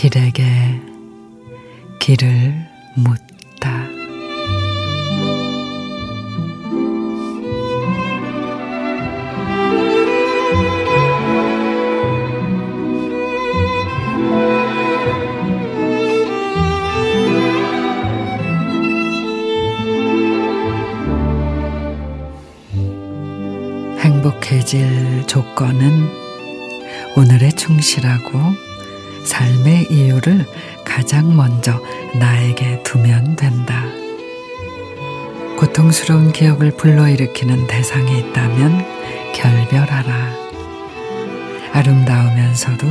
길에게 길을 묻 행복해질 조건은 오늘에 충실하고 삶의 이유를 가장 먼저 나에게 두면 된다. 고통스러운 기억을 불러일으키는 대상이 있다면 결별하라. 아름다우면서도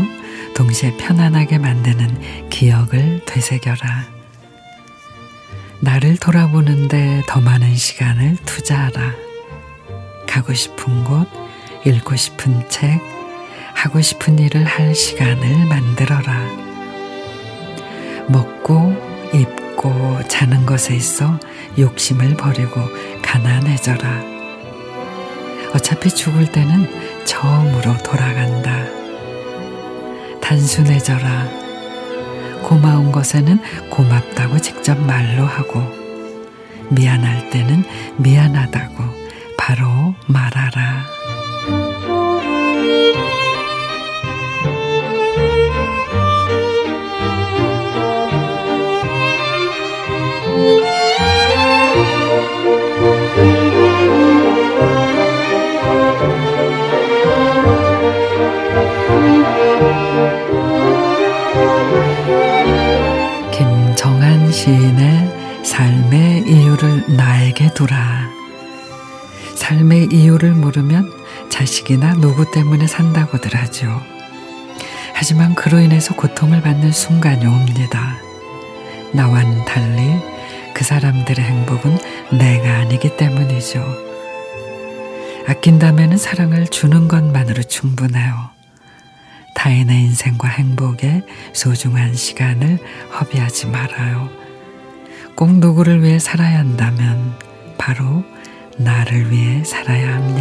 동시에 편안하게 만드는 기억을 되새겨라. 나를 돌아보는데 더 많은 시간을 투자하라. 가고 싶은 곳, 읽고 싶은 책, 하고 싶은 일을 할 시간을 만들어라. 먹고, 입고, 자는 것에 있어 욕심을 버리고 가난해져라. 어차피 죽을 때는 처음으로 돌아간다. 단순해져라. 고마운 것에는 고맙다고 직접 말로 하고, 미안할 때는 미안하다고 바로 말하라. 김정한 시인의 삶의 이유를 나에게 두라. 삶의 이유를 물으면 자식이나 누구 때문에 산다고들 하죠. 하지만 그로 인해서 고통을 받는 순간이 옵니다. 나와는 달리 그 사람들의 행복은 내가 아니기 때문이죠. 아낀다면 사랑을 주는 것만으로 충분해요. 타인의 인생과 행복에 소중한 시간을 허비하지 말아요. 꼭 누구를 위해 살아야 한다면 바로 나를 위해 살아야 합니다.